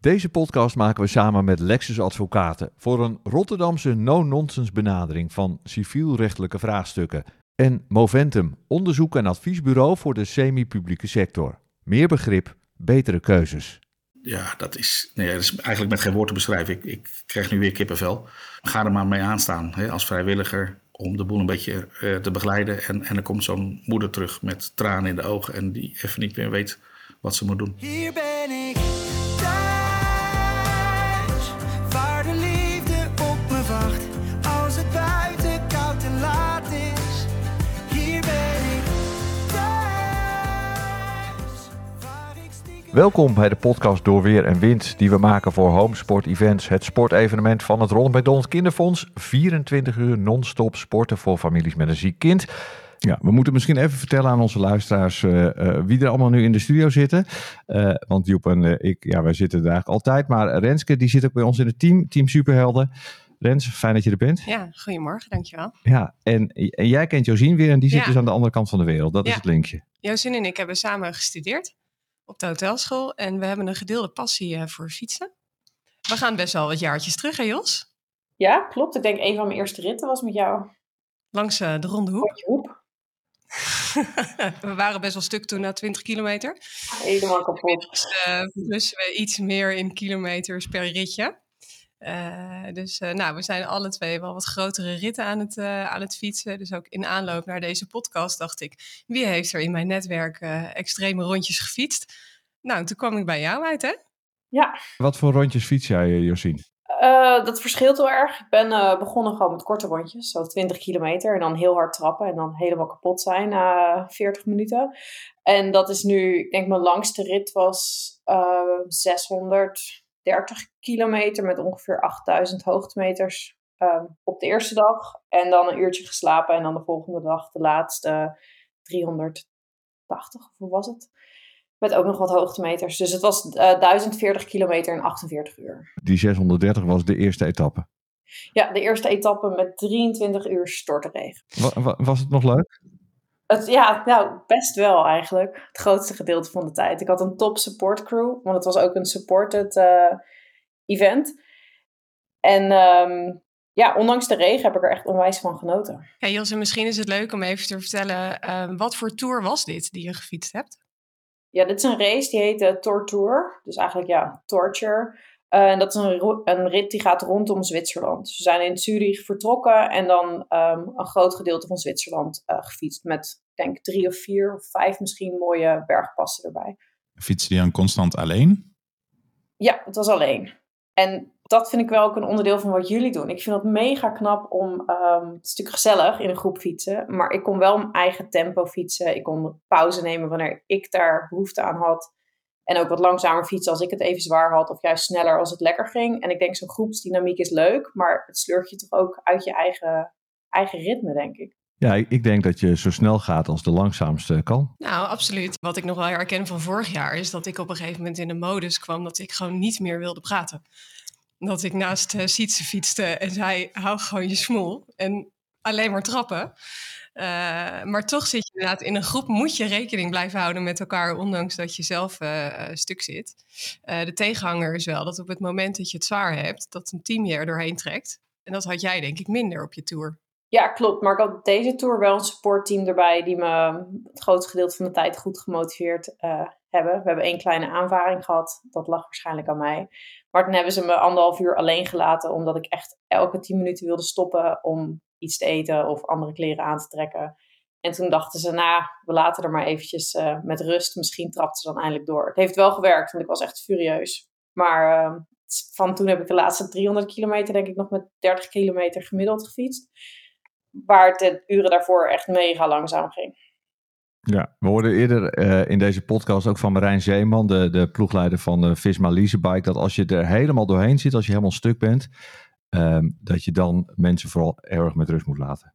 Deze podcast maken we samen met Lexus Advocaten voor een Rotterdamse no-nonsense benadering van civielrechtelijke vraagstukken. En Moventum, onderzoek en adviesbureau voor de semi-publieke sector. Meer begrip, betere keuzes. Ja, dat is, nee, dat is eigenlijk met geen woord te beschrijven. Ik, ik krijg nu weer kippenvel. Ga er maar mee aanstaan hè, als vrijwilliger om de boel een beetje uh, te begeleiden. En, en dan komt zo'n moeder terug met tranen in de ogen en die even niet meer weet wat ze moet doen. Hier ben ik Welkom bij de podcast Door Weer en Wind die we maken voor Homesport Events, het sportevenement van het Ronald McDonald Kinderfonds. 24 uur non-stop sporten voor families met een ziek kind. Ja, we moeten misschien even vertellen aan onze luisteraars uh, uh, wie er allemaal nu in de studio zitten. Uh, want Joep en ik, ja, wij zitten er eigenlijk altijd. Maar Renske, die zit ook bij ons in het team, Team Superhelden. Rens, fijn dat je er bent. Ja, goedemorgen, dankjewel. Ja, en, en jij kent Josien weer en die zit Ja. dus aan de andere kant van de wereld. Dat is het linkje. Joosin en ik hebben samen gestudeerd op de hotelschool. En we hebben een gedeelde passie eh, voor fietsen. We gaan best wel wat jaartjes terug, hè Jos? Ja, klopt. Ik denk een van mijn eerste ritten was met jou. Langs eh, de Ronde Hoek. Hoep. we waren best wel stuk toen na 20 kilometer. Helemaal kapot. Dus eh blussen we iets meer in kilometers per ritje. Eh, dus eh, nou, we zijn alle twee wel wat grotere ritten aan het, eh, aan het fietsen. Dus ook in aanloop naar deze podcast dacht ik, wie heeft er in mijn netwerk extreme rondjes gefietst? Nou, toen kwam ik bij jou uit, hè? Ja. Wat voor rondjes fiets jij, Josien? dat verschilt heel erg. Ik ben begonnen gewoon met korte rondjes, zo 20 kilometer. En dan heel hard trappen en dan helemaal kapot zijn na 40 minuten. En dat is nu, ik denk mijn langste rit was 600 30 kilometer met ongeveer 8000 hoogtemeters ehm, op de eerste dag. En dan een uurtje geslapen en dan de volgende dag de laatste 380, of hoe was het? Met ook nog wat hoogtemeters. Dus het was eh, 1040 kilometer in 48 uur. Die 630 was de eerste etappe? Ja, de eerste etappe met 23 uur stortregen. Was het nog leuk? Het, ja, nou, best wel eigenlijk. Het grootste gedeelte van de tijd. Ik had een top support crew, want het was ook een supported eh, event. En ehm, ja, ondanks de regen heb ik er echt onwijs van genoten. Ja, Jos, en misschien is het leuk om even te vertellen... eh, wat voor tour was dit die je gefietst hebt? Ja, dit is een race die heet de Tortour. Dus eigenlijk ja, Torture. Eh, en dat is een, een rit die gaat rondom Zwitserland. We zijn in Zurich vertrokken en dan ehm, een groot gedeelte van Zwitserland eh, gefietst. Met, ik denk, drie of vier of vijf misschien mooie bergpassen erbij. Fietsen die dan constant alleen? Ja, het was alleen. En dat vind ik wel ook een onderdeel van wat jullie doen. Ik vind het mega knap om, ehm, het is natuurlijk gezellig in een groep fietsen, maar ik kon wel mijn eigen tempo fietsen. Ik kon pauze nemen wanneer ik daar behoefte aan had. En ook wat langzamer fietsen als ik het even zwaar had, of juist sneller als het lekker ging. En ik denk zo'n groepsdynamiek is leuk, maar het sleurt je toch ook uit je eigen, eigen ritme, denk ik. Ja, ik, ik denk dat je zo snel gaat als de langzaamste kan. Nou, absoluut. Wat ik nog wel herken van vorig jaar is dat ik op een gegeven moment in de modus kwam dat ik gewoon niet meer wilde praten. Dat ik naast uh, Sietse fietste en zei, hou gewoon je smoel en alleen maar trappen. Uh, maar toch zit je inderdaad in een groep, moet je rekening blijven houden met elkaar, ondanks dat je zelf uh, stuk zit. De tegenhanger is wel dat op het moment dat je het zwaar hebt, dat een team je er doorheen trekt. En dat had jij denk ik minder op je tour. Ja, klopt. Maar ik had deze tour wel een supportteam erbij die me het grootste gedeelte van de tijd goed gemotiveerd hebben. We hebben één kleine aanvaring gehad. Dat lag waarschijnlijk aan mij. Maar toen hebben ze me anderhalf uur alleen gelaten, omdat ik echt elke tien minuten wilde stoppen om iets te eten of andere kleren aan te trekken. En toen dachten ze, nou, we laten er maar eventjes uh, met rust. Misschien trapt ze dan eindelijk door. Het heeft wel gewerkt, want ik was echt furieus. Maar uh, van toen heb ik de laatste 300 kilometer, denk ik, nog met 30 kilometer gemiddeld gefietst. Waar het de uren daarvoor echt mega langzaam ging. Ja, we hoorden eerder uh, in deze podcast ook van Marijn Zeeman, de, de ploegleider van de Visma Leasebike, dat als je er helemaal doorheen zit, als je helemaal stuk bent, um, dat je dan mensen vooral erg met rust moet laten.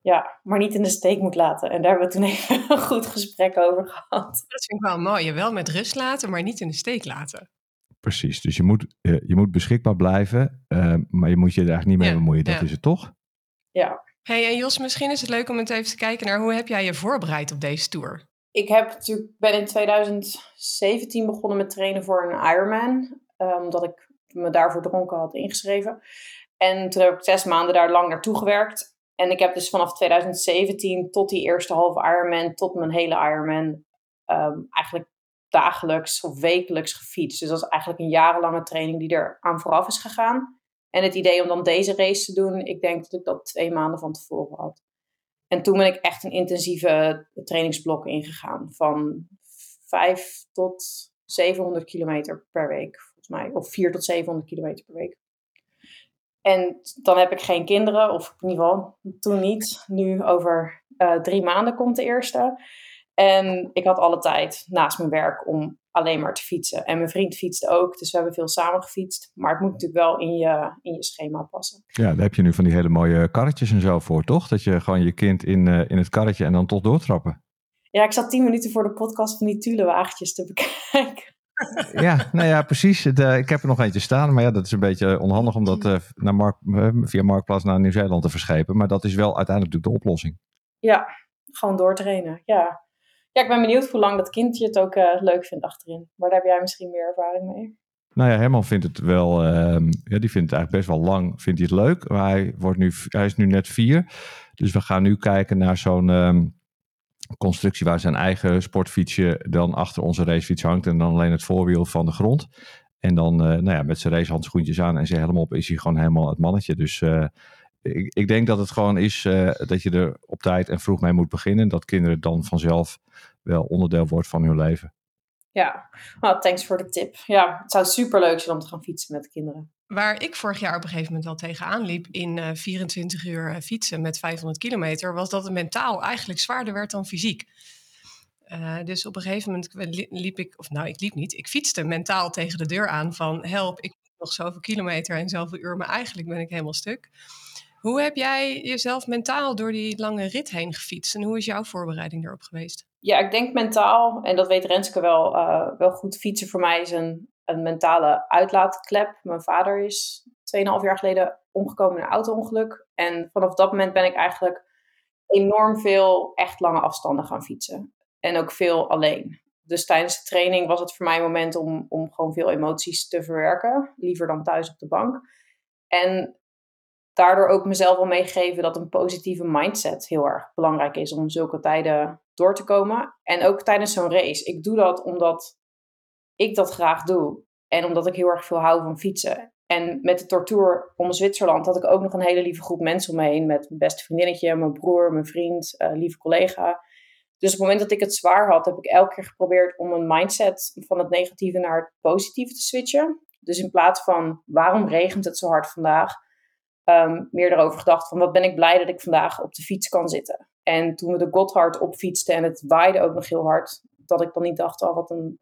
Ja, maar niet in de steek moet laten. En daar hebben we toen even een goed gesprek over gehad. Dat vind ik wel mooi. Je wel met rust laten, maar niet in de steek laten. Precies, dus je moet, uh, je moet beschikbaar blijven, uh, maar je moet je er eigenlijk niet mee Ja, bemoeien. Dat ja. is het toch? Ja, Hey, en Jos, misschien is het leuk om het even te kijken naar hoe heb jij je voorbereid op deze tour? ik heb natuurlijk, ben in 2017 begonnen met trainen voor een Ironman. Uh, omdat ik me daarvoor dronken had ingeschreven. En toen heb ik zes maanden daar lang naartoe gewerkt. En ik heb dus vanaf 2017 tot die eerste halve Ironman, tot mijn hele Ironman, um, eigenlijk dagelijks of wekelijks gefietst. Dus dat is eigenlijk een jarenlange training die er aan vooraf is gegaan. En het idee om dan deze race te doen, ik denk dat ik dat twee maanden van tevoren had. En toen ben ik echt een intensieve trainingsblok ingegaan. Van 5 tot 700 kilometer per week, volgens mij. Of 4 tot 700 kilometer per week. En dan heb ik geen kinderen, of in ieder geval toen niet. Nu over uh, drie maanden komt de eerste. En ik had alle tijd naast mijn werk om alleen maar te fietsen. En mijn vriend fietste ook, dus we hebben veel samen gefietst. Maar het moet natuurlijk wel in je, in je schema passen. Ja, daar heb je nu van die hele mooie karretjes en zo voor, toch? Dat je gewoon je kind in, uh, in het karretje en dan toch doortrappen. Ja, ik zat tien minuten voor de podcast van die Thule-wagentjes te bekijken. Ja, nou ja, precies. Het, uh, ik heb er nog eentje staan. Maar ja, dat is een beetje onhandig om dat uh, naar Mark, via Marktplaats naar Nieuw-Zeeland te verschepen. Maar dat is wel uiteindelijk natuurlijk de oplossing. Ja, gewoon doortrainen. Ja. ja, ik ben benieuwd hoe lang dat kindje het ook leuk vindt achterin. Maar daar heb jij misschien meer ervaring mee. Nou ja, Herman vindt het wel, uh, ja, die vindt het eigenlijk best wel lang, vindt hij het leuk. Maar hij, wordt nu, hij is nu net vier. Dus we gaan nu kijken naar zo'n um, constructie waar zijn eigen sportfietsje dan achter onze racefiets hangt. En dan alleen het voorwiel van de grond. En dan uh, nou ja, met zijn racehandschoentjes aan en zijn helm op is hij gewoon helemaal het mannetje. Dus uh, ik, ik, denk dat het gewoon is uh, dat je er op tijd en vroeg mee moet beginnen. En dat kinderen dan vanzelf wel onderdeel wordt van hun leven. Ja, well, thanks voor de tip. Ja, het zou super leuk zijn om te gaan fietsen met kinderen. Waar ik vorig jaar op een gegeven moment wel tegenaan liep in uh, 24 uur uh, fietsen met 500 kilometer, was dat het mentaal eigenlijk zwaarder werd dan fysiek. Uh, dus op een gegeven moment liep ik, of nou, ik liep niet, ik fietste mentaal tegen de deur aan van help, ik heb nog zoveel kilometer en zoveel uur, maar eigenlijk ben ik helemaal stuk. Hoe heb jij jezelf mentaal door die lange rit heen gefietst en hoe is jouw voorbereiding erop geweest? Ja, ik denk mentaal, en dat weet Renske wel, uh, wel goed, fietsen voor mij is een, een mentale uitlaatklep. Mijn vader is 2,5 jaar geleden omgekomen in een auto-ongeluk. En vanaf dat moment ben ik eigenlijk enorm veel echt lange afstanden gaan fietsen. En ook veel alleen. Dus tijdens de training was het voor mij een moment om, om gewoon veel emoties te verwerken. Liever dan thuis op de bank. En daardoor ook mezelf wel meegeven dat een positieve mindset heel erg belangrijk is om zulke tijden door te komen. En ook tijdens zo'n race. Ik doe dat omdat ik dat graag doe. En omdat ik heel erg veel hou van fietsen. En met de tortuur om Zwitserland had ik ook nog een hele lieve groep mensen om me heen. Met mijn beste vriendinnetje, mijn broer, mijn vriend, uh, lieve collega. Dus op het moment dat ik het zwaar had, heb ik elke keer geprobeerd om een mindset van het negatieve naar het positieve te switchen. Dus in plaats van waarom regent het zo hard vandaag, um, meer erover gedacht van wat ben ik blij dat ik vandaag op de fiets kan zitten. En toen we de Gotthard opfietsten en het waaide ook nog heel hard, dat ik dan niet dacht, oh wat een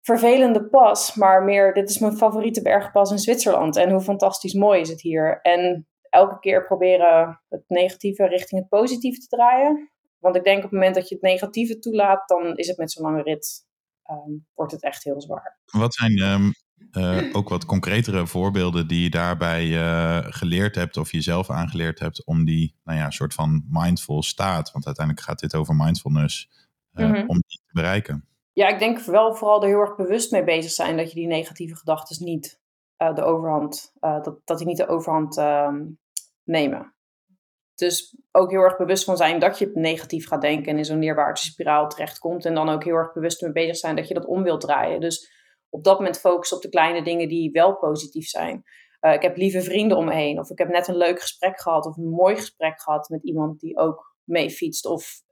vervelende pas, maar meer dit is mijn favoriete bergpas in Zwitserland en hoe fantastisch mooi is het hier. En elke keer proberen het negatieve richting het positieve te draaien. Want ik denk op het moment dat je het negatieve toelaat, dan is het met zo'n lange rit, um, wordt het echt heel zwaar. Wat zijn um, uh, ook wat concretere voorbeelden die je daarbij uh, geleerd hebt of jezelf aangeleerd hebt om die nou ja, soort van mindful staat, want uiteindelijk gaat dit over mindfulness, uh, mm -hmm. om die te bereiken? Ja, ik denk wel vooral er heel erg bewust mee bezig zijn dat je die negatieve gedachten niet de overhand, dat, dat die niet de overhand nemen. Dus ook heel erg bewust van zijn dat je negatief gaat denken en in zo'n neerwaartse spiraal terechtkomt. En dan ook heel erg bewust mee bezig zijn dat je dat om wilt draaien. Dus op dat moment focussen op de kleine dingen die wel positief zijn. Uh, ik heb lieve vrienden om me heen. Of ik heb net een leuk gesprek gehad. Of een mooi gesprek gehad met iemand die ook mee fietst. Of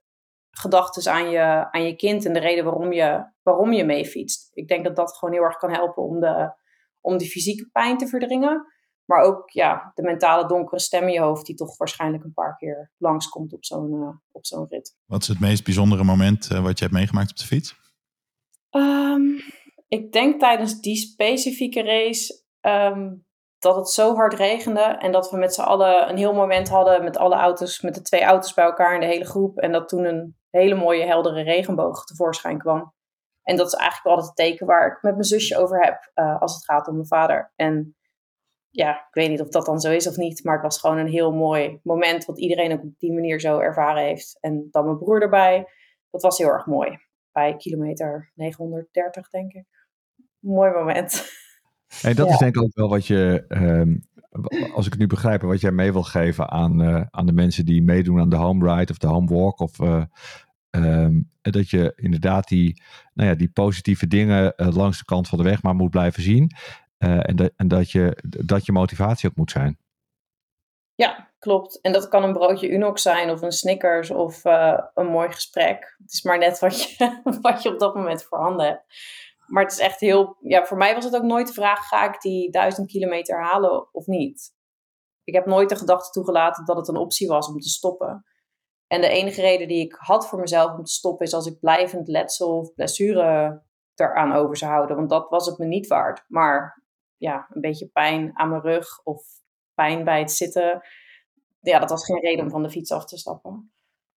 gedachten aan je, aan je kind en de reden waarom je, waarom je mee fietst. Ik denk dat dat gewoon heel erg kan helpen om de, om de fysieke pijn te verdringen. Maar ook ja, de mentale donkere stem in je hoofd, die toch waarschijnlijk een paar keer langskomt op zo'n uh, op zo'n rit. Wat is het meest bijzondere moment uh, wat je hebt meegemaakt op de fiets? Um, ik denk tijdens die specifieke race um, dat het zo hard regende en dat we met z'n allen een heel moment hadden met alle auto's, met de twee auto's bij elkaar in de hele groep. En dat toen een hele mooie heldere regenboog tevoorschijn kwam. En dat is eigenlijk altijd het teken waar ik met mijn zusje over heb uh, als het gaat om mijn vader. En ja, ik weet niet of dat dan zo is of niet, maar het was gewoon een heel mooi moment wat iedereen op die manier zo ervaren heeft. En dan mijn broer erbij. dat was heel erg mooi. Bij kilometer 930, denk ik. Mooi moment. En dat is denk ik ook wel wat je, ehm, als ik het nu begrijp, wat jij mee wil geven aan, uh, aan de mensen die meedoen aan de home ride of de home walk. Of uh, um, dat je inderdaad die, nou ja, die positieve dingen uh, langs de kant van de weg maar moet blijven zien. en, de, en dat, je, dat je motivatie ook moet zijn. Ja, klopt. En dat kan een broodje Unox zijn of een Snickers of een mooi gesprek. Het is maar net wat je, wat je op dat moment voorhanden hebt. Maar het is echt heel. Ja, voor mij was het ook nooit de vraag: ga ik die duizend kilometer halen of niet? Ik heb nooit de gedachte toegelaten dat het een optie was om te stoppen. En de enige reden die ik had voor mezelf om te stoppen is als ik blijvend letsel of blessure eraan over zou houden. Want dat was het me niet waard. Maar ja, een beetje pijn aan mijn rug of pijn bij het zitten. Ja, dat was geen reden om van de fiets af te stappen.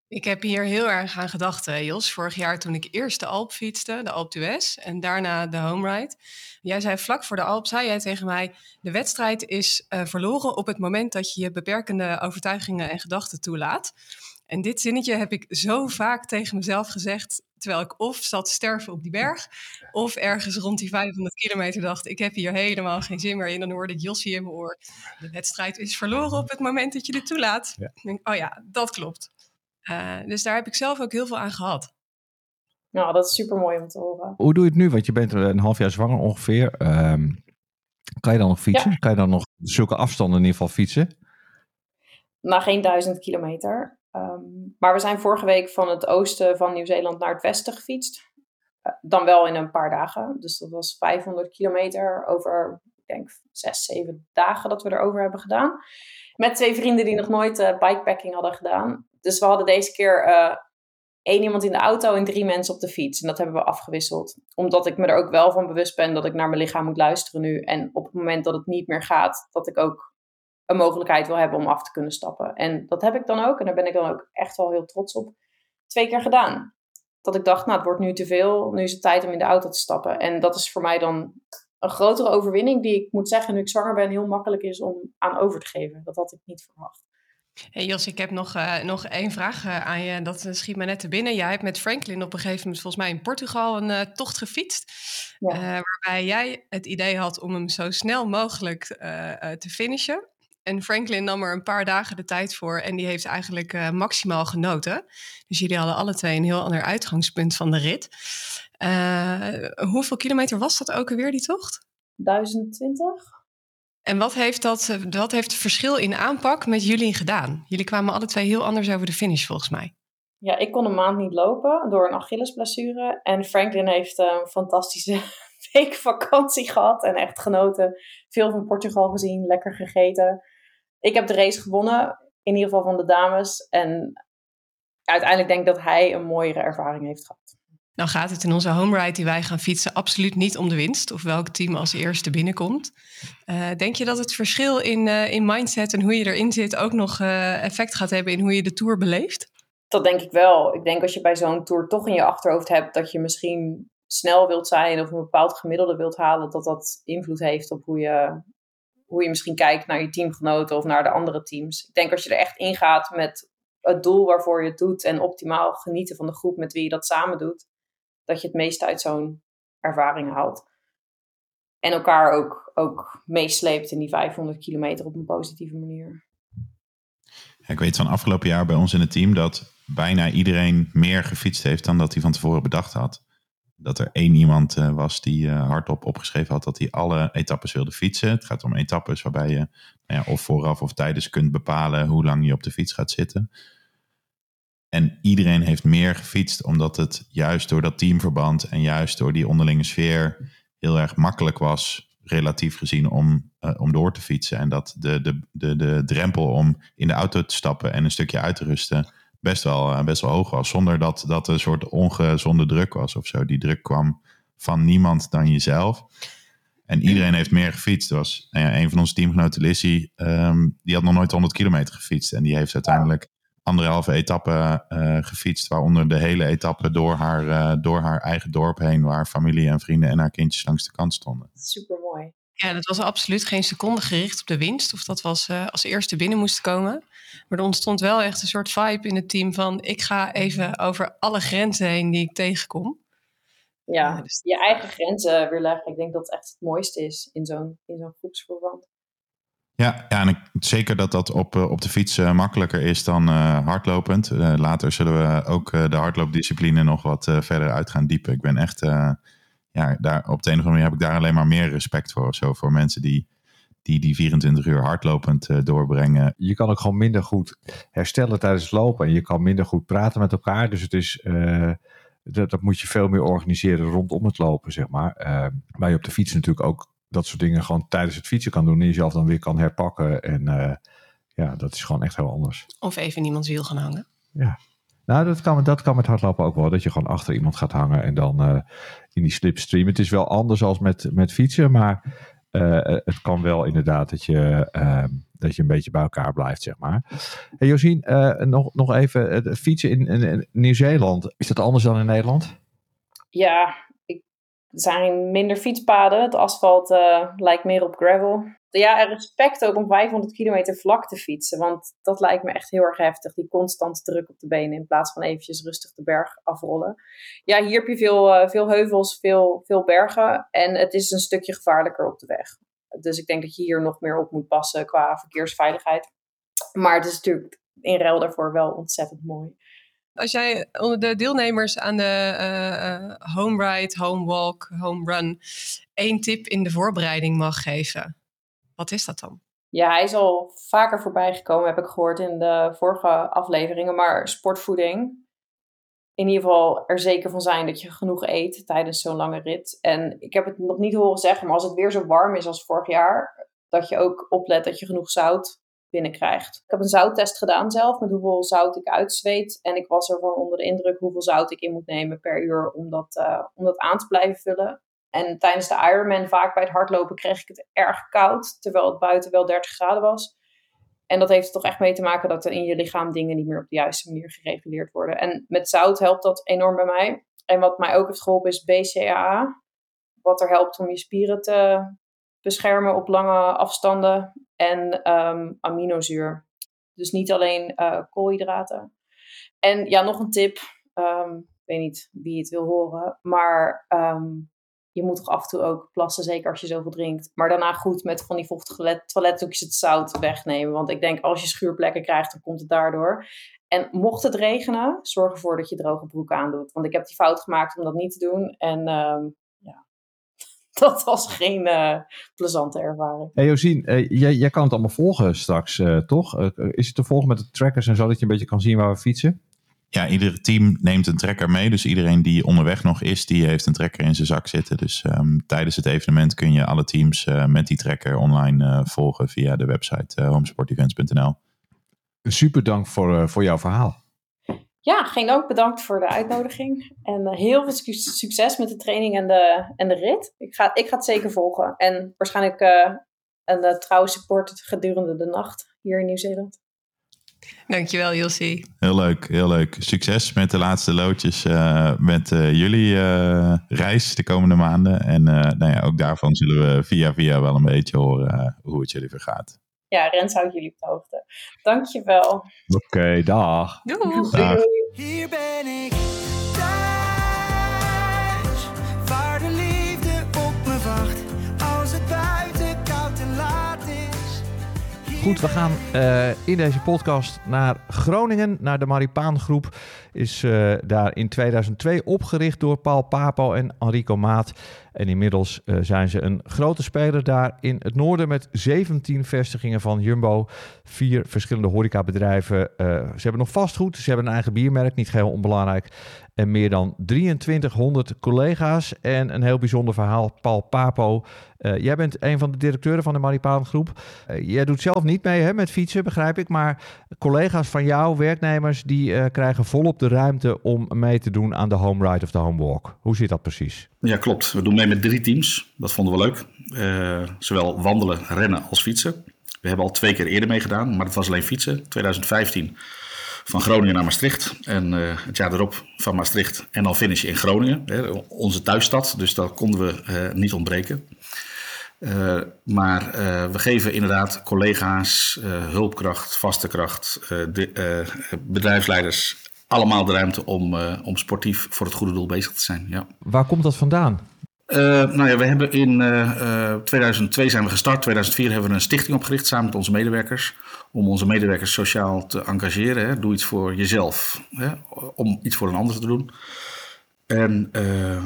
Ik heb hier heel erg aan gedacht, Jos. Vorig jaar toen ik eerst de Alp fietste, de Alp d'Huez, en daarna de home ride. Jij zei vlak voor de Alp, zei jij tegen mij, de wedstrijd is uh, verloren op het moment dat je je beperkende overtuigingen en gedachten toelaat. En dit zinnetje heb ik zo vaak tegen mezelf gezegd, terwijl ik of zat sterven op die berg, of ergens rond die 500 kilometer dacht, ik heb hier helemaal geen zin meer in. Dan hoorde ik Jossie in mijn oor, de wedstrijd is verloren op het moment dat je dit toelaat. Ja. Denk, oh ja, dat klopt. Uh, dus daar heb ik zelf ook heel veel aan gehad. Nou, dat is super mooi om te horen. Hoe doe je het nu? Want je bent een half jaar zwanger ongeveer. Um, kan je dan nog fietsen? Ja. Kan je dan nog zulke afstanden in ieder geval fietsen? Nou, geen duizend kilometer. Um, maar we zijn vorige week van het oosten van Nieuw-Zeeland naar het westen gefietst. Uh, dan wel in een paar dagen. Dus dat was 500 kilometer over, ik denk, zes, zeven dagen dat we erover hebben gedaan. Met twee vrienden die nog nooit uh, bikepacking hadden gedaan. Dus we hadden deze keer uh, één iemand in de auto en drie mensen op de fiets. En dat hebben we afgewisseld. Omdat ik me er ook wel van bewust ben dat ik naar mijn lichaam moet luisteren nu. En op het moment dat het niet meer gaat, dat ik ook een mogelijkheid wil hebben om af te kunnen stappen. En dat heb ik dan ook. En daar ben ik dan ook echt wel heel trots op. Twee keer gedaan. Dat ik dacht, nou, het wordt nu te veel. Nu is het tijd om in de auto te stappen. En dat is voor mij dan een grotere overwinning die ik moet zeggen, nu ik zwanger ben, heel makkelijk is om aan over te geven. Dat had ik niet verwacht. Hey Jos, ik heb nog, uh, nog één vraag uh, aan je. Dat schiet me net te binnen. Jij hebt met Franklin op een gegeven moment volgens mij in Portugal een uh, tocht gefietst. Ja. waarbij jij het idee had om hem zo snel mogelijk te finishen. En Franklin nam er een paar dagen de tijd voor en die heeft eigenlijk maximaal genoten. Dus jullie hadden alle twee een heel ander uitgangspunt van de rit. hoeveel kilometer was dat ook alweer, die tocht? 1020. En wat heeft, dat, wat heeft het verschil in aanpak met jullie gedaan? Jullie kwamen alle twee heel anders over de finish volgens mij. Ja, ik kon een maand niet lopen door een Achillesblessure. En Franklin heeft een fantastische week vakantie gehad en echt genoten. Veel van Portugal gezien, lekker gegeten. Ik heb de race gewonnen, in ieder geval van de dames. En uiteindelijk denk ik dat hij een mooiere ervaring heeft gehad. Nou gaat het in onze home ride die wij gaan fietsen absoluut niet om de winst of welk team als eerste binnenkomt. Uh, denk je dat het verschil in, uh, in mindset en hoe je erin zit ook nog uh, effect gaat hebben in hoe je de tour beleeft? Dat denk ik wel. Ik denk als je bij zo'n tour toch in je achterhoofd hebt dat je misschien snel wilt zijn of een bepaald gemiddelde wilt halen, dat dat invloed heeft op hoe je, hoe je misschien kijkt naar je teamgenoten of naar de andere teams. Ik denk als je er echt ingaat met het doel waarvoor je het doet en optimaal genieten van de groep met wie je dat samen doet, dat je het meeste uit zo'n ervaring haalt. En elkaar ook, ook meesleept in die 500 kilometer op een positieve manier. Ik weet van afgelopen jaar bij ons in het team dat bijna iedereen meer gefietst heeft dan dat hij van tevoren bedacht had. Dat er één iemand uh, was die uh, hardop opgeschreven had dat hij alle etappes wilde fietsen. Het gaat om etappes waarbij je nou ja, of vooraf of tijdens kunt bepalen hoe lang je op de fiets gaat zitten. En iedereen heeft meer gefietst, omdat het juist door dat teamverband en juist door die onderlinge sfeer heel erg makkelijk was, relatief gezien, om, uh, om door te fietsen. En dat de, de, de, de drempel om in de auto te stappen en een stukje uit te rusten best wel, uh, best wel hoog was. Zonder dat dat een soort ongezonde druk was of zo. Die druk kwam van niemand dan jezelf. En iedereen heeft meer gefietst. Was nou ja, een van onze teamgenoten, Lissy, um, die had nog nooit 100 kilometer gefietst. En die heeft uiteindelijk anderhalve etappe uh, gefietst. Waaronder de hele etappe door haar, uh, door haar eigen dorp heen. Waar familie en vrienden en haar kindjes langs de kant stonden. Super mooi. Ja, dat was absoluut geen seconde gericht op de winst. Of dat was uh, als eerste binnen moest komen. Maar er ontstond wel echt een soort vibe in het team van... ik ga even over alle grenzen heen die ik tegenkom. Ja, dus je eigen grenzen weer leggen. Ik denk dat het echt het mooiste is in zo'n zo'n groepsverband. Ja, ja, en ik, zeker dat dat op, eh, op de fiets uh, makkelijker is dan uh, hardlopend. later zullen we ook de hardloopdiscipline nog wat verder uit gaan diepen. Ik ben echt, ja, daar, op de een of andere manier heb ik daar alleen maar meer respect voor. Zo, voor mensen die, die die 24 uur hardlopend doorbrengen. Je kan ook gewoon minder goed herstellen tijdens het lopen. En je kan minder goed praten met elkaar. Dus het is dat, dat, moet je veel meer organiseren rondom het lopen, zeg maar. Waar je op de fiets natuurlijk ook dat soort dingen gewoon tijdens het fietsen kan doen. En jezelf dan weer kan herpakken. En uh, ja, dat is gewoon echt heel anders. Of even iemands wiel gaan hangen. Ja. Nou, dat kan, dat kan met hardlopen ook wel. Dat je gewoon achter iemand gaat hangen en dan uh, in die slipstream. Het is wel anders als met, met fietsen, maar uh, het kan wel inderdaad dat je, uh, dat je een beetje bij elkaar blijft, zeg maar. Hey Josien, nog, nog even, fietsen in, in, in Nieuw-Zeeland, is dat anders dan in Nederland? Ja, zijn minder fietspaden. Het asfalt uh, lijkt meer op gravel. Ja, respect ook om 500 kilometer vlak te fietsen. Want dat lijkt me echt heel erg heftig. Die constante druk op de benen in plaats van eventjes rustig de berg afrollen. Ja, hier heb je veel, uh, veel heuvels, veel, veel bergen. En het is een stukje gevaarlijker op de weg. Dus ik denk dat je hier nog meer op moet passen qua verkeersveiligheid. Maar het is natuurlijk in ruil daarvoor wel ontzettend mooi. Als jij onder de deelnemers aan de uh, home ride, home walk, home run één tip in de voorbereiding mag geven, wat is dat dan? Ja, hij is al vaker voorbij gekomen, heb ik gehoord in de vorige afleveringen. Maar sportvoeding. In ieder geval er zeker van zijn dat je genoeg eet tijdens zo'n lange rit. En ik heb het nog niet horen zeggen, maar als het weer zo warm is als vorig jaar, dat je ook oplet dat je genoeg zout binnenkrijgt. Ik heb een zouttest gedaan zelf, met hoeveel zout ik uitzweet. En ik was ervan onder de indruk hoeveel zout ik in moet nemen per uur om dat, uh, om dat aan te blijven vullen. En tijdens de Ironman, vaak bij het hardlopen, kreeg ik het erg koud, terwijl het buiten wel 30 graden was. En dat heeft er toch echt mee te maken dat er in je lichaam dingen niet meer op de juiste manier gereguleerd worden. En met zout helpt dat enorm bij mij. En wat mij ook heeft geholpen is BCAA. Wat er helpt om je spieren te beschermen op lange afstanden en um, aminozuur. Dus niet alleen uh, koolhydraten. En ja, nog een tip. Um, ik weet niet wie het wil horen. Maar um, je moet toch af en toe ook plassen, zeker als je zoveel drinkt. Maar daarna goed met van die vochtige toiletdoekjes het zout wegnemen. Want ik denk als je schuurplekken krijgt, dan komt het daardoor. En mocht het regenen, zorg ervoor dat je droge broek aandoet. Want ik heb die fout gemaakt om dat niet te doen. En dat was geen uh, plezante ervaring. Hey Josien, uh, jij, jij, kan het allemaal volgen straks, uh, toch? is het te volgen met de trackers en zo, dat je een beetje kan zien waar we fietsen? Ja, ieder team neemt een tracker mee. Dus iedereen die onderweg nog is, die heeft een tracker in zijn zak zitten. Dus um, tijdens het evenement kun je alle teams met die tracker online volgen via de website homesportevents.nl. Super dank voor, voor jouw verhaal. Ja, geen dank. Bedankt voor de uitnodiging. En uh, heel veel succes met de training en de, en de rit. Ik ga, ik ga het zeker volgen. En waarschijnlijk uh, een uh, trouwe support gedurende de nacht hier in Nieuw-Zeeland. Dankjewel, Jossie. Heel leuk, heel leuk. Succes met de laatste loodjes met jullie reis de komende maanden. En nou ja, ook daarvan zullen we via via wel een beetje horen hoe het jullie vergaat ja, Rens houdt jullie op de hoogte. Dankjewel. Oké, okay, dag. Doei. dag. Hier ben ik thuis, waar de liefde op me wacht, als het buiten koud en laat is. Goed, we gaan uh, in deze podcast naar Groningen, naar de Maripaangroep. Is uh, daar in 2002 opgericht door Paul Papo en Enrico Maat. En inmiddels uh, zijn ze een grote speler daar in het noorden met 17 vestigingen van Jumbo. Vier verschillende horecabedrijven. Uh, ze hebben nog vastgoed, ze hebben een eigen biermerk, niet geheel onbelangrijk. En meer dan 2300 collega's. En een heel bijzonder verhaal, Paul Papo. Uh, jij bent een van de directeuren van de Maripaan Groep. jij doet zelf niet mee hè, met fietsen, begrijp ik. Maar collega's van jou, werknemers, die krijgen volop de ruimte om mee te doen aan de home ride of de home walk. Hoe zit dat precies? Ja, klopt. We doen mee met drie teams. Dat vonden we leuk. Zowel wandelen, rennen als fietsen. We hebben al twee keer eerder meegedaan, maar dat was alleen fietsen. 2015 van Groningen naar Maastricht. En uh, het jaar erop van Maastricht en dan finishen in Groningen. Hè, onze thuisstad, dus dat konden we uh, niet ontbreken. maar we geven inderdaad collega's, hulpkracht, vaste kracht, de, bedrijfsleiders allemaal de ruimte om, om sportief voor het goede doel bezig te zijn. Ja. Waar komt dat vandaan? Uh, nou ja, we hebben in uh, 2002 zijn we gestart. 2004 hebben we een stichting opgericht samen met onze medewerkers. Om onze medewerkers sociaal te engageren. Doe iets voor jezelf. Hè, om iets voor een ander te doen. En uh,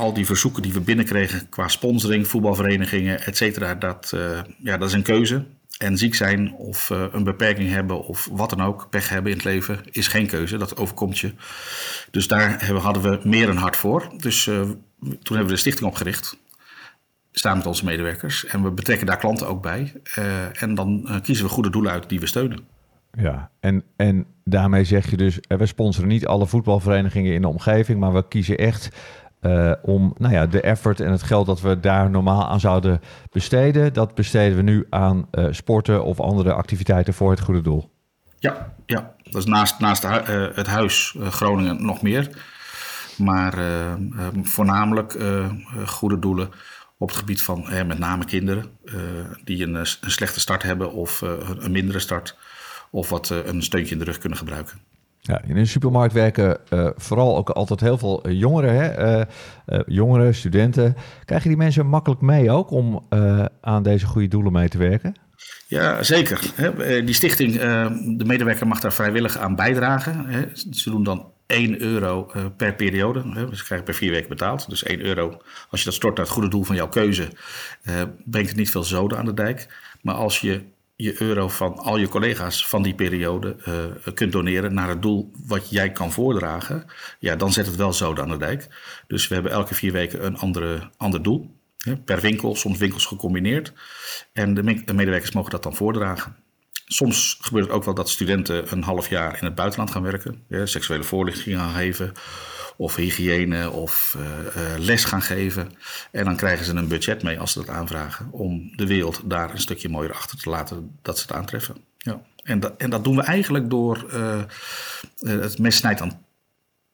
al die verzoeken die we binnenkregen qua sponsoring, voetbalverenigingen, et cetera. Dat, ja, dat is een keuze. En ziek zijn of een beperking hebben of wat dan ook, pech hebben in het leven, is geen keuze. Dat overkomt je. Dus daar hadden we meer een hart voor. Dus toen hebben we de stichting opgericht. Samen met onze medewerkers. En we betrekken daar klanten ook bij. Uh, en dan uh, kiezen we goede doelen uit die we steunen. Ja, en, en daarmee zeg je dus, we sponsoren niet alle voetbalverenigingen in de omgeving, maar we kiezen echt uh, om nou ja, de effort en het geld dat we daar normaal aan zouden besteden, dat besteden we nu aan sporten of andere activiteiten voor het goede doel. Ja, ja. dat is naast, naast het huis Groningen nog meer. Maar voornamelijk goede doelen op het gebied van met name kinderen die een, een, slechte start hebben of een mindere start. Of wat een steuntje in de rug kunnen gebruiken. Ja, in een supermarkt werken vooral ook altijd heel veel jongeren, hè? jongeren, studenten. Krijgen die mensen makkelijk mee ook om aan deze goede doelen mee te werken? Ja, zeker. Die stichting, de medewerker mag daar vrijwillig aan bijdragen. Ze doen dan 1 euro uh, per periode. Dus je per vier weken betaald. Dus 1 euro, als je dat stort naar het goede doel van jouw keuze, uh, brengt het niet veel zoden aan de dijk. Maar als je je euro van al je collega's van die periode uh, kunt doneren naar het doel wat jij kan voordragen, ja, dan zet het wel zoden aan de dijk. Dus we hebben elke vier weken een andere, ander doel. Per winkel, soms winkels gecombineerd. En de medewerkers mogen dat dan voordragen. Soms gebeurt het ook wel dat studenten een half jaar in het buitenland gaan werken, seksuele voorlichting gaan geven, of hygiëne of uh, les gaan geven. En dan krijgen ze een budget mee als ze dat aanvragen, om de wereld daar een stukje mooier achter te laten dat ze het aantreffen. Ja. En, dat, en dat doen we eigenlijk door uh, het mes snijdt aan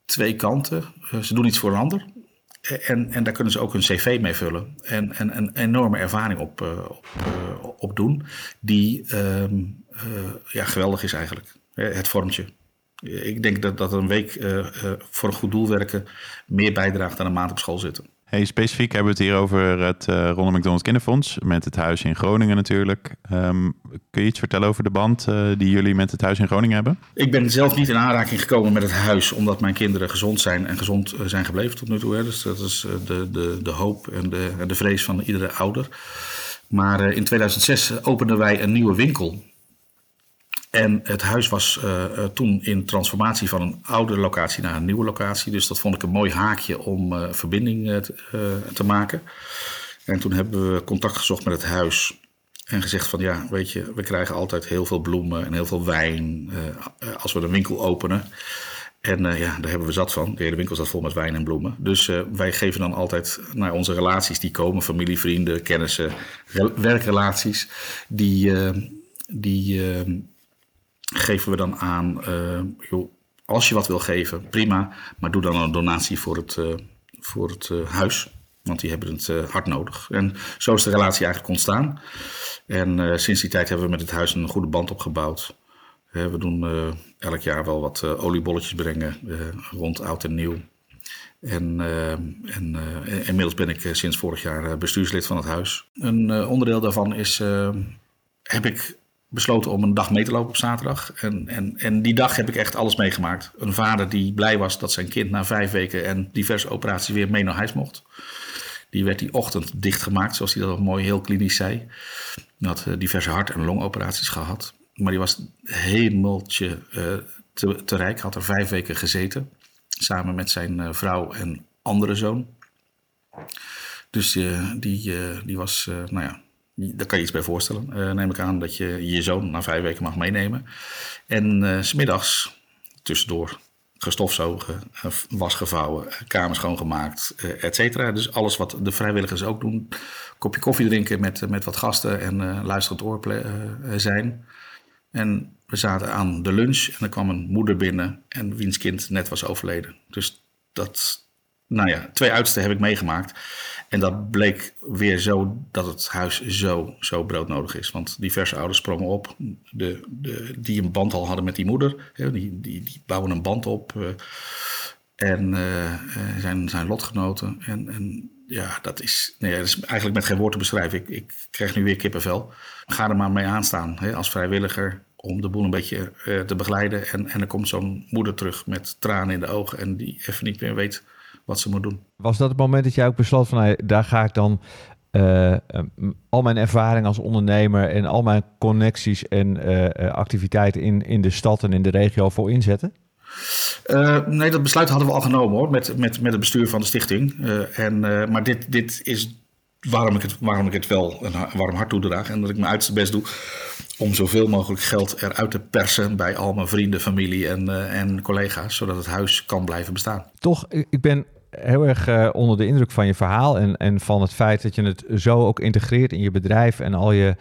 twee kanten. ze doen iets voor een ander. En, en daar kunnen ze ook hun cv mee vullen. En, en een enorme ervaring op, op, doen. Die um, ja, geweldig is eigenlijk. Het vormtje. Ik denk dat, dat een week uh, voor een goed doel werken meer bijdraagt dan een maand op school zitten. Hey, specifiek hebben we het hier over het uh, Ronald McDonald Kinderfonds. Met het huis in Groningen natuurlijk. Um, kun je iets vertellen over de band uh, die jullie met het huis in Groningen hebben? Ik ben zelf niet in aanraking gekomen met het huis. Omdat mijn kinderen gezond zijn en gezond zijn gebleven tot nu toe. Hè. Dus dat is de, de, de hoop en de, de vrees van iedere ouder. Maar in 2006 openden wij een nieuwe winkel en het huis was uh, toen in transformatie van een oude locatie naar een nieuwe locatie. Dus dat vond ik een mooi haakje om uh, verbinding te, maken. En toen hebben we contact gezocht met het huis. En gezegd van ja, weet je, we krijgen altijd heel veel bloemen en heel veel wijn als we de winkel openen. En ja, daar hebben we zat van. De hele winkel staat vol met wijn en bloemen. Dus wij geven dan altijd naar onze relaties die komen, familie, vrienden, kennissen, werkrelaties. Die, die geven we dan aan, uh, joh, als je wat wil geven, prima, maar doe dan een donatie voor het, uh, voor het uh, huis. Want die hebben het hard nodig. En zo is de relatie eigenlijk ontstaan. En sinds die tijd hebben we met het huis een goede band opgebouwd. we doen elk jaar wel wat oliebolletjes brengen rond oud en nieuw. En, en inmiddels ben ik sinds vorig jaar bestuurslid van het huis. Een onderdeel daarvan is, heb ik besloten om een dag mee te lopen op zaterdag. En, en, en die dag heb ik echt alles meegemaakt. Een vader die blij was dat zijn kind na vijf weken en diverse operaties weer mee naar huis mocht. Die werd die ochtend dichtgemaakt, zoals hij dat mooi heel klinisch zei. Hij had eh, diverse hart- en longoperaties gehad. Maar die was hemeltje uh, te, te rijk. Had er vijf weken gezeten. Samen met zijn uh, vrouw en andere zoon. Dus uh, die, die was, nou ja, daar kan je iets bij voorstellen. Uh, neem ik aan dat je je zoon na vijf weken mag meenemen. En uh, smiddags tussendoor gestofzogen, uh, was gevouwen, kamer schoongemaakt, uh, et cetera. Dus alles wat de vrijwilligers ook doen. Kopje koffie drinken met, met wat gasten en luisterend oor zijn. En we zaten aan de lunch en er kwam een moeder binnen en wiens kind net was overleden. Dus dat, nou ja, twee uitsten heb ik meegemaakt. En dat bleek weer zo dat het huis zo, zo broodnodig is. Want diverse ouders sprongen op, de, de, die een band al hadden met die moeder. Hè, die, die, die bouwen een band op. Uh, en uh, zijn, zijn lotgenoten. En, en ja, dat is, nee, dat is eigenlijk met geen woord te beschrijven. Ik, ik krijg nu weer kippenvel. Ga er maar mee aanstaan hè, als vrijwilliger om de boel een beetje te begeleiden. En, en er komt zo'n moeder terug met tranen in de ogen en die even niet meer weet wat ze moet doen. Was dat het moment dat jij ook besloot van nou, daar ga ik dan uh, al mijn ervaring als ondernemer en al mijn connecties en uh, activiteiten in, in de stad en in de regio voor inzetten? Uh, nee, dat besluit hadden we al genomen hoor, met, met, met het bestuur van de stichting. En, maar dit, dit is waarom ik, het, waarom ik het wel een warm hart toedraag. En dat ik mijn uiterste best doe om zoveel mogelijk geld eruit te persen bij al mijn vrienden, familie en, en collega's. Zodat het huis kan blijven bestaan. Toch, ik ben heel erg onder de indruk van je verhaal. En, en van het feit dat je het zo ook integreert in je bedrijf en al je,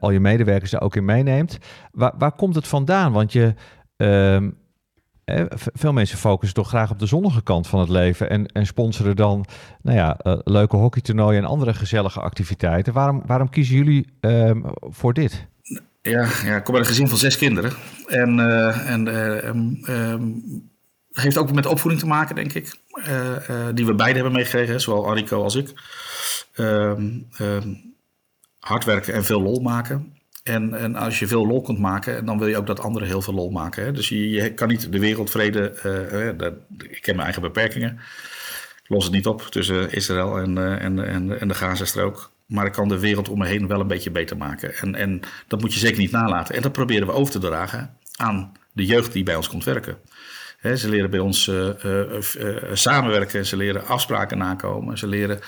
al je medewerkers er ook in meeneemt. Waar, waar komt het vandaan? Want je. Uh, veel mensen focussen toch graag op de zonnige kant van het leven en, en sponsoren dan nou ja, uh, leuke hockeytoernooien en andere gezellige activiteiten. Waarom, waarom kiezen jullie um, voor dit? Ja, ja, ik kom uit een gezin van zes kinderen. En, en um, heeft ook met opvoeding te maken, denk ik. die we beide hebben meegekregen, zowel Ariko als ik. hard werken en veel lol maken. En, en als je veel lol kunt maken, dan wil je ook dat anderen heel veel lol maken. Hè? Dus je, je, kan niet de wereldvrede. Uh, dat, ik heb mijn eigen beperkingen. Ik los het niet op tussen Israël en, uh, en, en, en de Gazastrook. Maar ik kan de wereld om me heen wel een beetje beter maken. En, en dat moet je zeker niet nalaten. En dat proberen we over te dragen aan de jeugd die bij ons komt werken. Ze leren bij ons uh, uh, samenwerken, ze leren afspraken nakomen, ze leren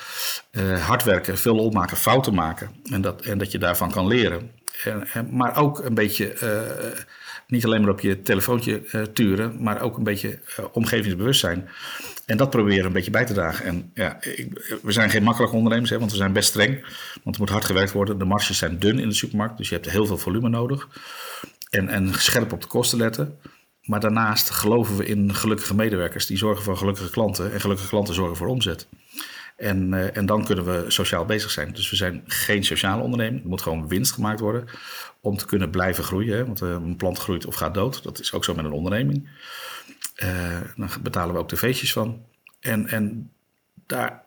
hard werken, veel lol maken, fouten maken. En dat, en dat je daarvan kan leren. En, en, maar ook een beetje, niet alleen maar op je telefoontje turen, maar ook een beetje omgevingsbewustzijn. En dat proberen een beetje bij te dragen. En ja, we zijn geen makkelijke ondernemers, hè, want we zijn best streng. Want er moet hard gewerkt worden. De marges zijn dun in de supermarkt, dus je hebt heel veel volume nodig. En, en scherp op de kosten letten. Maar daarnaast geloven we in gelukkige medewerkers die zorgen voor gelukkige klanten. En gelukkige klanten zorgen voor omzet. En, uh, en dan kunnen we sociaal bezig zijn. Dus we zijn geen sociale onderneming. Er moet gewoon winst gemaakt worden om te kunnen blijven groeien. Want uh, een plant groeit of gaat dood. Dat is ook zo met een onderneming. Uh, dan betalen we ook de feestjes van. En, en daar,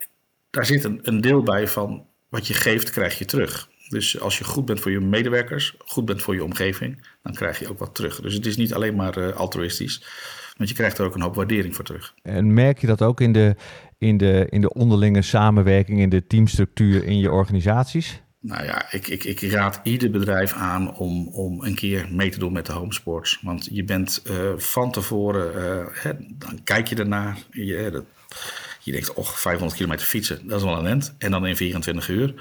daar zit een, een deel bij van wat je geeft, krijg je terug. Dus als je goed bent voor je medewerkers, goed bent voor je omgeving, dan krijg je ook wat terug. Dus het is niet alleen maar altruïstisch. Want je krijgt er ook een hoop waardering voor terug. En merk je dat ook in de, in de, in de onderlinge samenwerking, in de teamstructuur in je organisaties? Nou ja, ik, ik, ik raad ieder bedrijf aan om, om een keer mee te doen met de homesports. Want je bent uh, van tevoren, uh, hè, dan kijk je ernaar. Je, dat, je denkt, oh, 500 kilometer fietsen, dat is wel een end. En dan in 24 uur.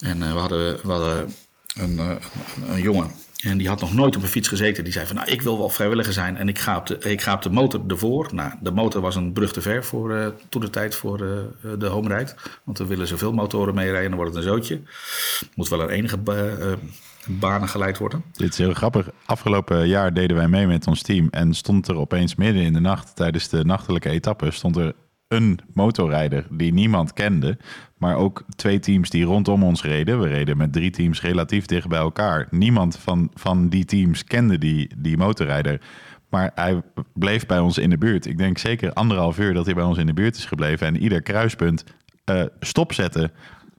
En uh, we hadden, we hadden een, een, een jongen en die had nog nooit op een fiets gezeten. Die zei van, nou, ik wil wel vrijwilliger zijn en ik ga op de, ik ga op de motor ervoor. Nou, de motor was een brug te ver voor, uh, toen de tijd voor de home. Want we willen zoveel motoren meerijden, dan wordt het een zootje. Moet wel een enige banen geleid worden. Dit is heel grappig. Afgelopen jaar deden wij mee met ons team. En stond er opeens midden in de nacht, tijdens de nachtelijke etappe, stond er een motorrijder die niemand kende, maar ook twee teams die rondom ons reden. We reden met drie teams relatief dicht bij elkaar. Niemand van, van die teams kende die, die motorrijder. Maar hij bleef bij ons in de buurt. Ik denk zeker anderhalf uur dat hij bij ons in de buurt is gebleven. En ieder kruispunt uh, stopzetten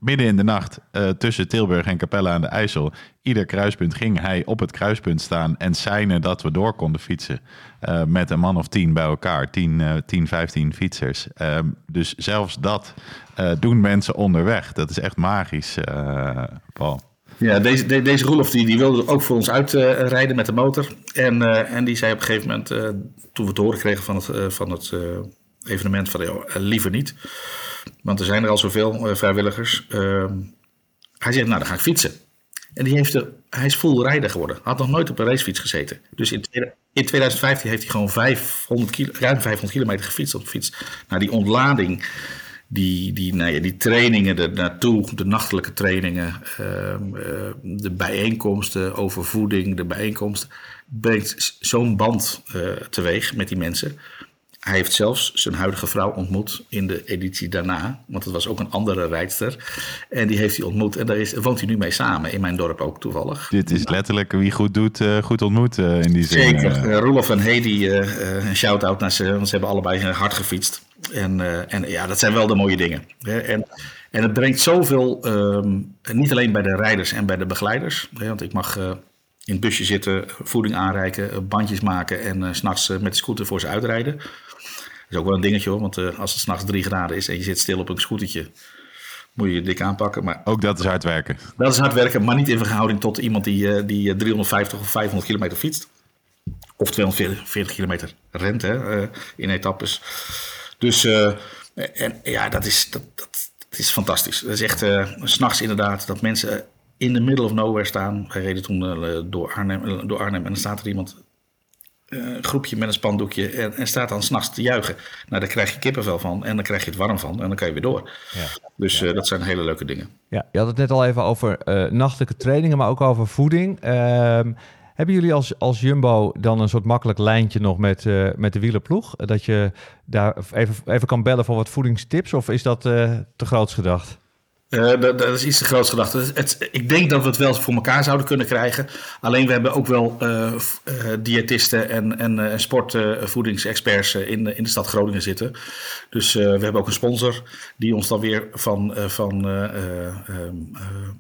midden in de nacht uh, tussen Tilburg en Capelle aan de IJssel. Ieder kruispunt ging hij op het kruispunt staan en seinen dat we door konden fietsen. Uh, met een man of tien bij elkaar, 10, uh, 10 15 fietsers. dus zelfs dat doen mensen onderweg. Dat is echt magisch, Paul. Ja, deze, de, deze Roelof die, die wilde ook voor ons uitrijden met de motor. En, en die zei op een gegeven moment, toen we het horen kregen van het, van het evenement, van liever niet. Want er zijn er al zoveel uh, vrijwilligers. Uh, hij zegt, nou dan ga ik fietsen. En die heeft de, hij is full rijder geworden. Had nog nooit op een racefiets gezeten. Dus in, in 2015 heeft hij gewoon 500 kilo, ruim 500 kilometer gefietst op fiets. Nou, die ontlading, die, die, nou ja, die trainingen er naartoe, de nachtelijke trainingen, uh, de bijeenkomsten over voeding, de bijeenkomsten, brengt zo'n band uh, teweeg met die mensen. Hij heeft zelfs zijn huidige vrouw ontmoet in de editie daarna. Want het was ook een andere rijdster. En die heeft hij ontmoet. En daar is, woont hij nu mee samen. In mijn dorp ook toevallig. Dit is letterlijk wie goed doet, uh, goed ontmoet uh, in die zin. Zeker. Uh, Roelof en Hedy, een shout-out naar ze. Want ze hebben allebei hard gefietst. En, en ja, dat zijn wel de mooie dingen. Hè? En, en het brengt zoveel, um, niet alleen bij de rijders en bij de begeleiders. Hè? Want ik mag in het busje zitten, voeding aanreiken, bandjes maken en uh, s'nachts uh, met de scooter voor ze uitrijden. Is ook wel een dingetje hoor, want uh, als het s'nachts drie graden is en je zit stil op een scootertje, moet je je dik aanpakken. Maar ook dat is hard werken. Dat is hard werken, maar niet in verhouding tot iemand die, die 350 of 500 kilometer fietst. Of 240 kilometer rent hè, in etappes. Dus en, ja, dat is, dat, dat, dat is fantastisch. Dat is echt s'nachts inderdaad dat mensen in the middle of nowhere staan. Wij reden toen uh, door, Arnhem, door Arnhem en dan staat er iemand, uh, groepje met een spandoekje en, en staat dan s'nachts te juichen. Nou, daar krijg je kippenvel van en dan krijg je het warm van en dan kan je weer door. Ja. Dus uh, dat zijn hele leuke dingen. Ja, je had het net al even over nachtelijke trainingen, maar ook over voeding. Ehm, hebben jullie als, als Jumbo dan een soort makkelijk lijntje nog met, met de wielerploeg? Dat je daar even, even kan bellen voor wat voedingstips? Of is dat te groots gedacht? Uh, dat, dat, is iets te groots gedacht. Het, ik denk dat we het wel voor elkaar zouden kunnen krijgen. Alleen we hebben ook wel uh, diëtisten en, en sportvoedingsexperts in, in de stad Groningen zitten. Dus we hebben ook een sponsor die ons dan weer van, van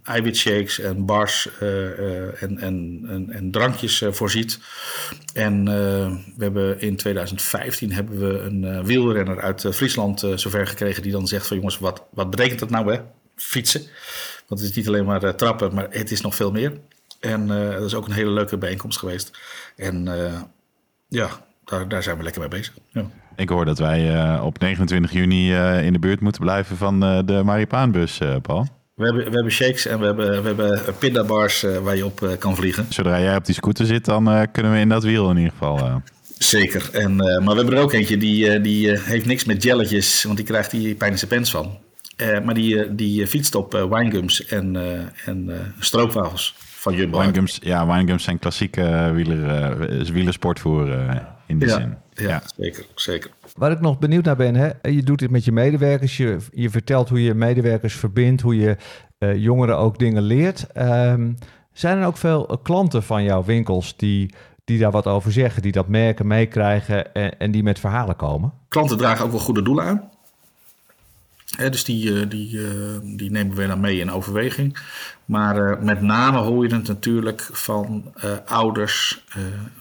eiwitshakes en bars en, en, en, en, drankjes voorziet. En we hebben in 2015 hebben we een wielrenner uit Friesland zover gekregen die dan zegt van jongens, wat, wat betekent dat nou hè? Fietsen. Want het is niet alleen maar uh, trappen, maar het is nog veel meer. En uh, dat is ook een hele leuke bijeenkomst geweest. En uh, ja, daar, daar, zijn we lekker mee bezig. Ja. Ik hoor dat wij op 29 juni in de buurt moeten blijven van de Maripaanbus, Paul. We hebben, we hebben shakes en we hebben, we hebben pindabars waar je op kan vliegen. Zodra jij op die scooter zit, dan kunnen we in dat wiel in ieder geval. Zeker. En, maar we hebben er ook eentje die, die heeft niks met jelletjes, want die krijgt die pijn in zijn pens van. Uh, maar die, eh, die fietst op uh, winegums en, uh, en stroopwafels van Jumbo. Winegums, ja, winegums zijn klassieke wieler, wielersportvoer in die ja, zin. Ja, ja, zeker, zeker. Waar ik nog benieuwd naar ben, hè? je doet dit met je medewerkers. Je, je vertelt hoe je medewerkers verbindt, hoe je jongeren ook dingen leert. Um, zijn er ook veel klanten van jouw winkels die, die daar wat over zeggen, die dat merken, meekrijgen en, en die met verhalen komen? Klanten dragen ook wel goede doelen aan dus die, eh, die, eh, die nemen we dan mee in overweging. Maar eh, met name hoor je het natuurlijk van ouders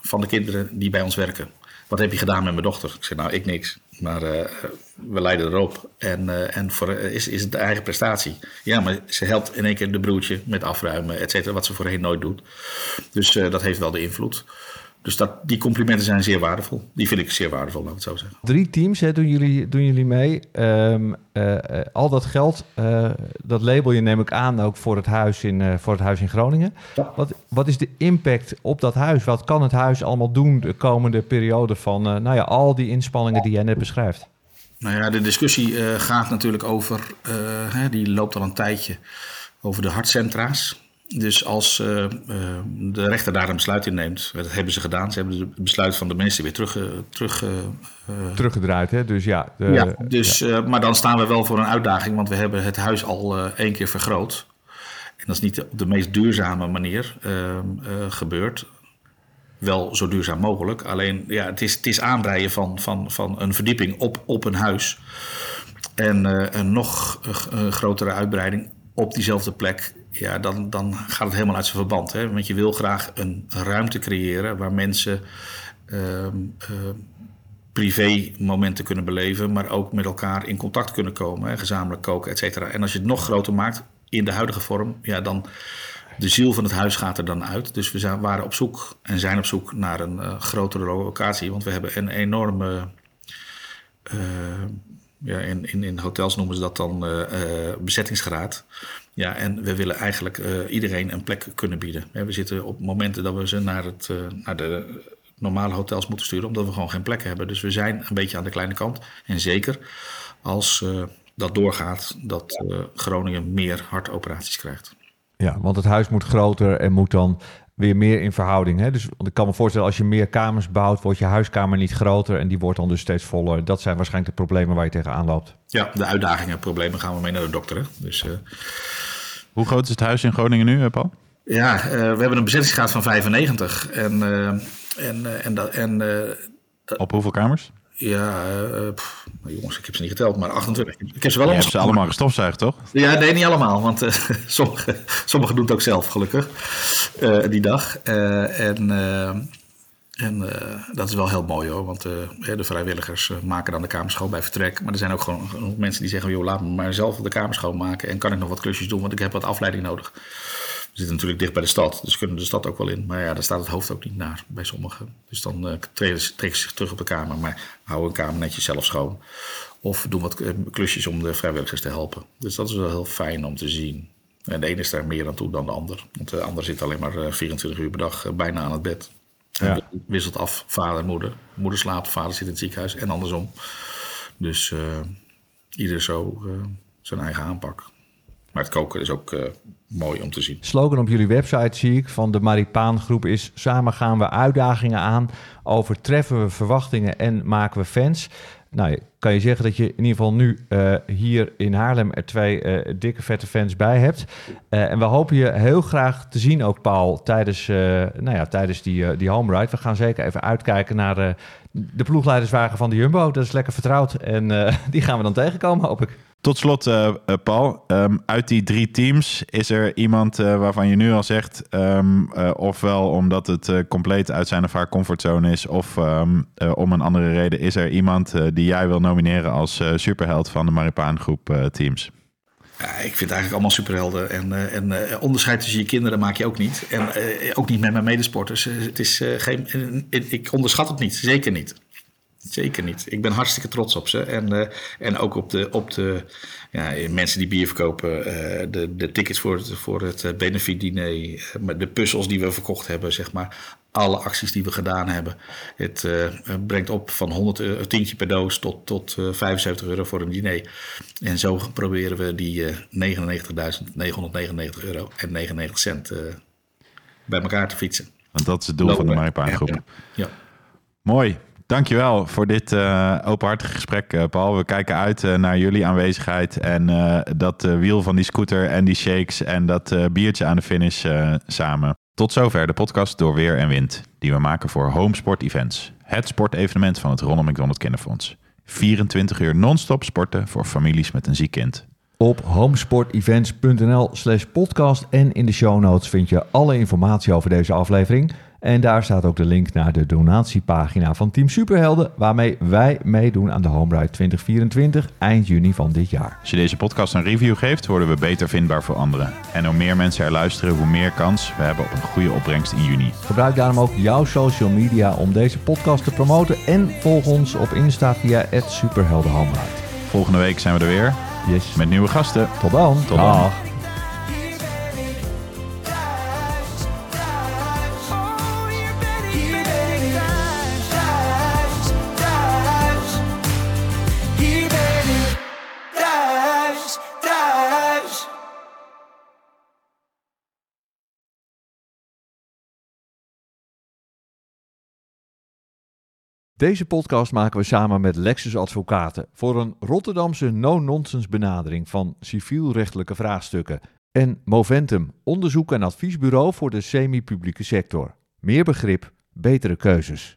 van de kinderen die bij ons werken. Wat heb je gedaan met mijn dochter? Ik zeg nou, ik niks. Maar we leiden erop. En, en voor, is, is het de eigen prestatie. Ja, maar ze helpt in één keer de broertje met afruimen, et cetera. Wat ze voorheen nooit doet. Dus dat heeft wel de invloed. Dus dat, die complimenten zijn zeer waardevol. Die vind ik zeer waardevol, laat ik het zo zeggen. Drie teams hè, doen, jullie, doen jullie mee. Um, uh, al dat geld, uh, dat label je neem ik aan ook voor het huis in, uh, voor het huis in Groningen. Ja. Wat, wat is de impact op dat huis? Wat kan het huis allemaal doen de komende periode van nou ja, al die inspanningen die jij net beschrijft? Nou ja, de discussie gaat natuurlijk over, hè, die loopt al een tijdje, over de hartcentra's. Dus als uh, uh, de rechter daar een besluit in neemt, dat hebben ze gedaan. Ze hebben het besluit van de minister weer terug, uh, terug, teruggedraaid. Hè? Dus ja, de, ja, dus, ja. maar dan staan we wel voor een uitdaging, want we hebben het huis al één keer vergroot. En dat is niet op de meest duurzame manier ehm, gebeurd. Wel zo duurzaam mogelijk. Alleen ja, het, is, het is aanbreien van, van, van een verdieping op, op een huis. En een nog grotere uitbreiding op diezelfde plek ja, dan, dan gaat het helemaal uit zijn verband. Hè? Want je wil graag een ruimte creëren waar mensen uh, uh, privé momenten kunnen beleven, maar ook met elkaar in contact kunnen komen, hè? gezamenlijk koken, et cetera. En als je het nog groter maakt in de huidige vorm, ja, dan de ziel van het huis gaat er dan uit. Dus we waren op zoek en zijn op zoek naar een uh, grotere locatie, want we hebben een enorme. Uh, ja, in, in, in hotels noemen ze dat dan uh, bezettingsgraad. Ja, en we willen eigenlijk uh, iedereen een plek kunnen bieden. We zitten op momenten dat we ze naar, het, uh, naar de normale hotels moeten sturen, omdat we gewoon geen plekken hebben. Dus we zijn een beetje aan de kleine kant. En zeker als uh, dat doorgaat, dat Groningen meer hartoperaties krijgt. Ja, want het huis moet groter en moet dan weer meer in verhouding. Hè? Dus ik kan me voorstellen, als je meer kamers bouwt, wordt je huiskamer niet groter en die wordt dan dus steeds voller. Dat zijn waarschijnlijk de problemen waar je tegenaan loopt. Ja, de uitdagingen, problemen gaan we mee naar de dokter. Hè? Dus, uh... Hoe groot is het huis in Groningen nu, Paul? Ja, uh, we hebben een bezettingsgraad van 95. En, uh, en, en, en Op hoeveel kamers? Ja, uh, pff, nou, jongens, ik heb ze niet geteld, maar 28. Ik heb ze wel allemaal. ze allemaal gestofzuigd, toch? Ja, nee, niet allemaal, want uh, sommigen sommige doen het ook zelf, gelukkig, uh, die dag. en en dat is wel heel mooi hoor, want de vrijwilligers maken dan de kamer schoon bij vertrek. Maar er zijn ook gewoon mensen die zeggen: joh, laat me maar zelf de kamer schoonmaken en kan ik nog wat klusjes doen, want ik heb wat afleiding nodig. We zitten natuurlijk dicht bij de stad, dus kunnen de stad ook wel in. Maar ja, daar staat het hoofd ook niet naar bij sommigen. Dus dan uh, trekken ze zich terug op de kamer, maar houden een kamer netjes zelf schoon. Of doen wat klusjes om de vrijwilligers te helpen. Dus dat is wel heel fijn om te zien. En de ene is daar meer aan toe dan de ander. Want de ander zit alleen maar 24 uur per dag bijna aan het bed. Ja. Wisselt af, vader en moeder. Moeder slaapt, vader zit in het ziekenhuis en andersom. Dus uh, ieder zo uh, zijn eigen aanpak. Maar het koken is ook uh, mooi om te zien. Slogan op jullie website zie ik van de Maripaan groep is... samen gaan we uitdagingen aan, overtreffen we verwachtingen en maken we fans. Nou, kan je zeggen dat je in ieder geval nu uh, hier in Haarlem er twee uh, dikke vette fans bij hebt. Uh, en we hopen je heel graag te zien ook, Paul, tijdens, nou ja, tijdens die, die home ride. We gaan zeker even uitkijken naar de ploegleiderswagen van de Jumbo. Dat is lekker vertrouwd en die gaan we dan tegenkomen, hoop ik. Tot slot, uh, Paul. Um, uit die drie teams is er iemand uh, waarvan je nu al zegt, uh, ofwel omdat het compleet uit zijn of haar comfortzone is, of um, om een andere reden, is er iemand die jij wil nomineren als superheld van de Maripaan groep teams? Ja, ik vind eigenlijk allemaal superhelden. En, en onderscheid tussen je kinderen maak je ook niet. En ook niet met mijn medesporters. het is geen, ik onderschat het niet, zeker niet. Zeker niet. Ik ben hartstikke trots op ze. En, uh, en ook op de, op de ja, mensen die bier verkopen. Uh, de, de tickets voor het, voor het uh, benefietdiner. de puzzels die we verkocht hebben, zeg maar. Alle acties die we gedaan hebben. Het brengt op van 100 euro, tientje per doos tot, tot 75 euro voor een diner. En zo proberen we die 99.999 euro en 99 cent bij elkaar te fietsen. Want dat is het doel Lopen. van de Maripaangroep. Ja, ja. Mooi. Dankjewel voor dit uh, openhartige gesprek, uh, Paul. We kijken uit uh, naar jullie aanwezigheid en dat wiel van die scooter en die shakes en dat biertje aan de finish samen. Tot zover de podcast Door Weer en Wind, die we maken voor Homesport Events. Het sportevenement van het Ronald McDonald Kinderfonds. 24 uur non-stop sporten voor families met een ziek kind. Op homesportevents.nl slash podcast en in de show notes vind je alle informatie over deze aflevering... En daar staat ook de link naar de donatiepagina van Team Superhelden, waarmee wij meedoen aan de Home Ride 2024 eind juni van dit jaar. Als je deze podcast een review geeft, worden we beter vindbaar voor anderen. En hoe meer mensen er luisteren, hoe meer kans we hebben op een goede opbrengst in juni. Gebruik daarom ook jouw social media om deze podcast te promoten en volg ons op Insta via het Superhelden Home Ride. Volgende week zijn we er weer. Yes. Met nieuwe gasten. Tot dan. Tot dan. Dag. Deze podcast maken we samen met Lexus Advocaten voor een Rotterdamse no-nonsense benadering van civielrechtelijke vraagstukken. En Moventum, onderzoek en adviesbureau voor de semi-publieke sector. Meer begrip, betere keuzes.